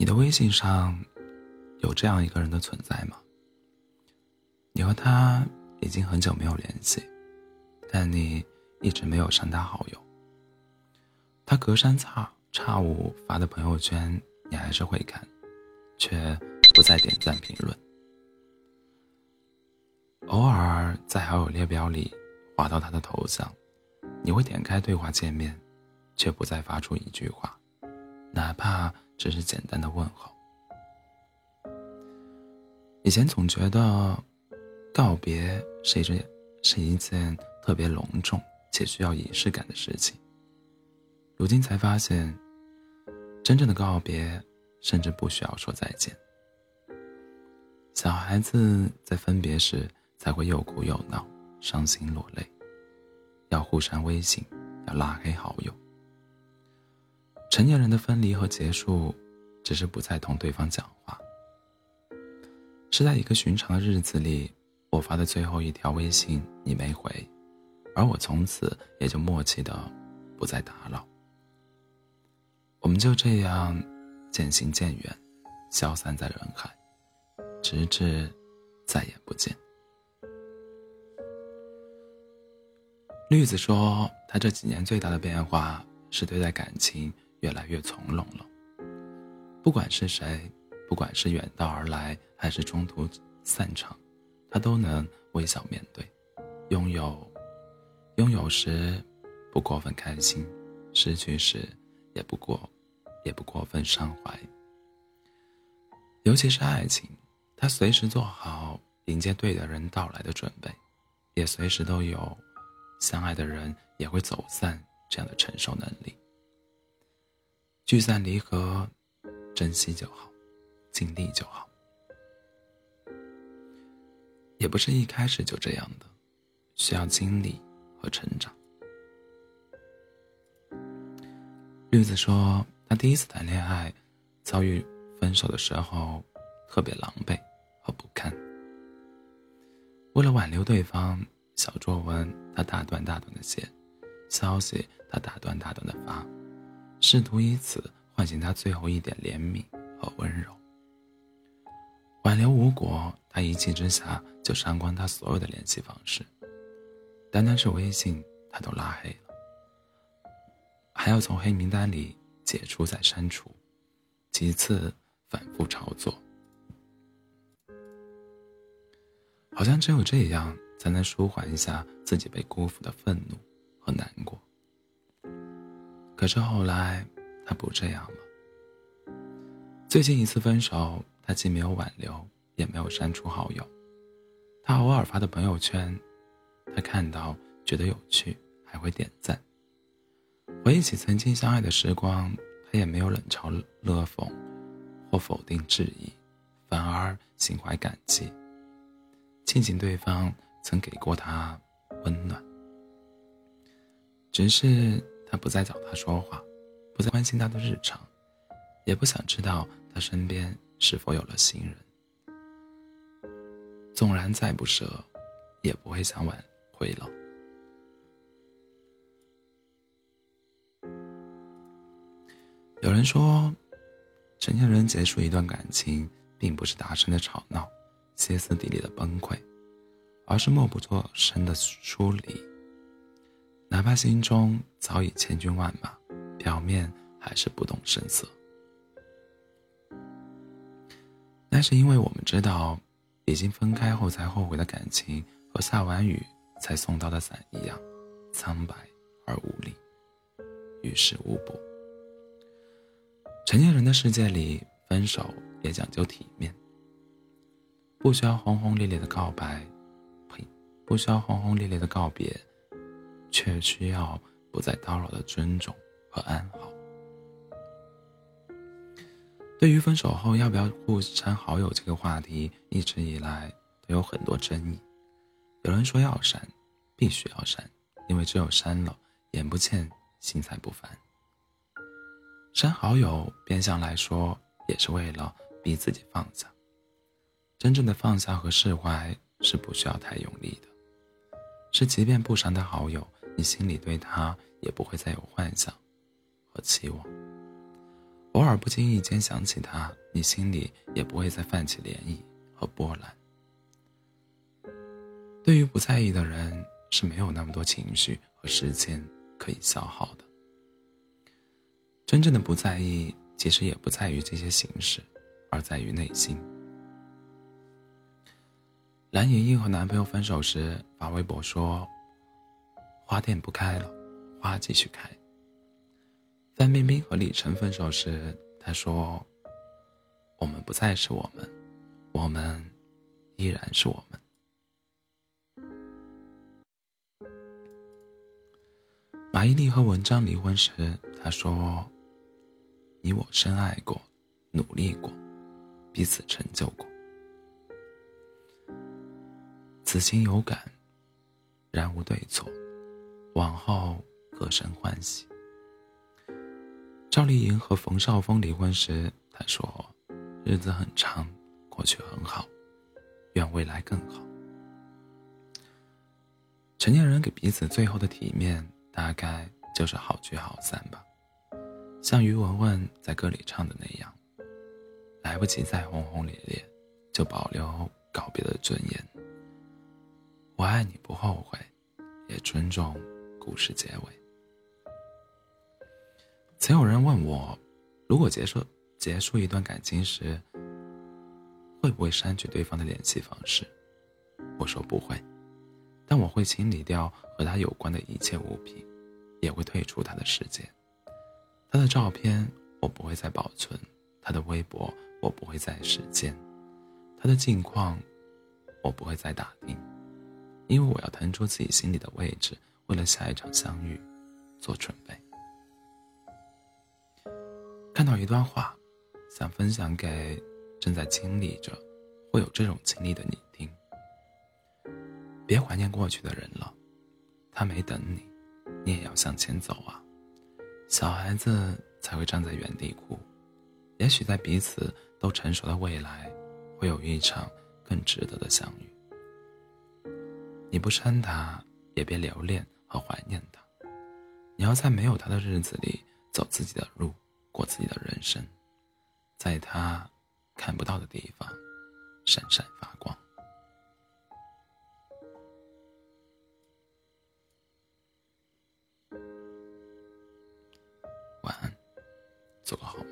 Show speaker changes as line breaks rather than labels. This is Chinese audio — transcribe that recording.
你的微信上有这样一个人的存在吗？你和他已经很久没有联系，但你一直没有删他好友。他隔三差差五发的朋友圈，你还是会看，却不再点赞评论。偶尔在好友列表里滑到他的头像，你会点开对话界面，却不再发出一句话，哪怕。只是简单的问候。以前总觉得告别是一件是一件特别隆重且需要仪式感的事情。如今才发现，真正的告别甚至不需要说再见。小孩子在分别时才会又哭又闹，伤心落泪，要互删微信，要拉黑好友。成年人的分离和结束，只是不再同对方讲话。是在一个寻常的日子里，我发的最后一条微信你没回，而我从此也就默契的不再打扰。我们就这样渐行渐远，消散在人海，直至再也不见。绿子说，他这几年最大的变化是对待感情。越来越从容了。不管是谁，不管是远道而来还是中途散场，他都能微笑面对。拥有，拥有时不过分开心，失去时也不过，也不过分伤怀。尤其是爱情，他随时做好迎接对的人到来的准备，也随时都有相爱的人也会走散这样的承受能力。聚散离合，珍惜就好，尽力就好。也不是一开始就这样的，需要经历和成长。绿子说，他第一次谈恋爱，遭遇分手的时候，特别狼狈和不堪。为了挽留对方，小作文他大段大段的写，消息他大段大段的发。试图以此唤醒他最后一点怜悯和温柔。挽留无果，他一气之下就删光他所有的联系方式，单单是微信他都拉黑了，还要从黑名单里解除再删除，几次反复操作，好像只有这样才能舒缓一下自己被辜负的愤怒和难过。可是后来，他不这样了。最近一次分手，他既没有挽留，也没有删除好友。他偶尔发的朋友圈，他看到觉得有趣，还会点赞。回忆起曾经相爱的时光，他也没有冷嘲热讽，或否定质疑，反而心怀感激，庆幸对方曾给过他温暖。只是。他不再找他说话，不再关心他的日常，也不想知道他身边是否有了新人。纵然再不舍，也不会想挽回了。有人说，成年人结束一段感情，并不是大声的吵闹、歇斯底里的崩溃，而是默不作声的疏离。哪怕心中早已千军万马，表面还是不动声色。那是因为我们知道，已经分开后才后悔的感情，和下完雨才送到的伞一样，苍白而无力，于事无补。成年人的世界里，分手也讲究体面，不需要轰轰烈烈的告白，呸，不需要轰轰烈烈的告别。却需要不再叨扰的尊重和安好。对于分手后要不要互删好友这个话题，一直以来都有很多争议。有人说要删，必须要删，因为只有删了，眼不见心才不烦。删好友，变相来说也是为了逼自己放下。真正的放下和释怀是不需要太用力的，是即便不删的好友。你心里对他也不会再有幻想和期望，偶尔不经意间想起他，你心里也不会再泛起涟漪和波澜。对于不在意的人，是没有那么多情绪和时间可以消耗的。真正的不在意，其实也不在于这些形式，而在于内心。蓝莹莹和男朋友分手时发微博说：“花店不开了，花继续开。”范冰冰和李晨分手时，她说：“我们不再是我们，我们依然是我们。”马伊琍和文章离婚时，她说：“你我深爱过，努力过，彼此成就过，此情有感，然无对错，往后各生欢喜。”赵丽颖和冯绍峰离婚时，她说：“日子很长，过去很好，愿未来更好。”成年人给彼此最后的体面。大概就是好聚好散吧，像于文文在歌里唱的那样，来不及再轰轰烈烈，就保留告别的尊严。我爱你不后悔，也尊重故事结尾。曾有人问我，如果结束结束一段感情时，会不会删去对方的联系方式？我说不会。但我会清理掉和他有关的一切物品，也会退出他的世界。他的照片我不会再保存，他的微博我不会再时间，他的近况我不会再打听，因为我要腾出自己心里的位置，为了下一场相遇做准备。看到一段话，想分享给正在经历着会有这种经历的你听。别怀念过去的人了，他没等你，你也要向前走啊。小孩子才会站在原地哭，也许在彼此都成熟的未来，会有一场更值得的相遇。你不删他，也别留恋和怀念他，你要在没有他的日子里走自己的路，过自己的人生，在他看不到的地方闪闪发光。晚安，做个好梦。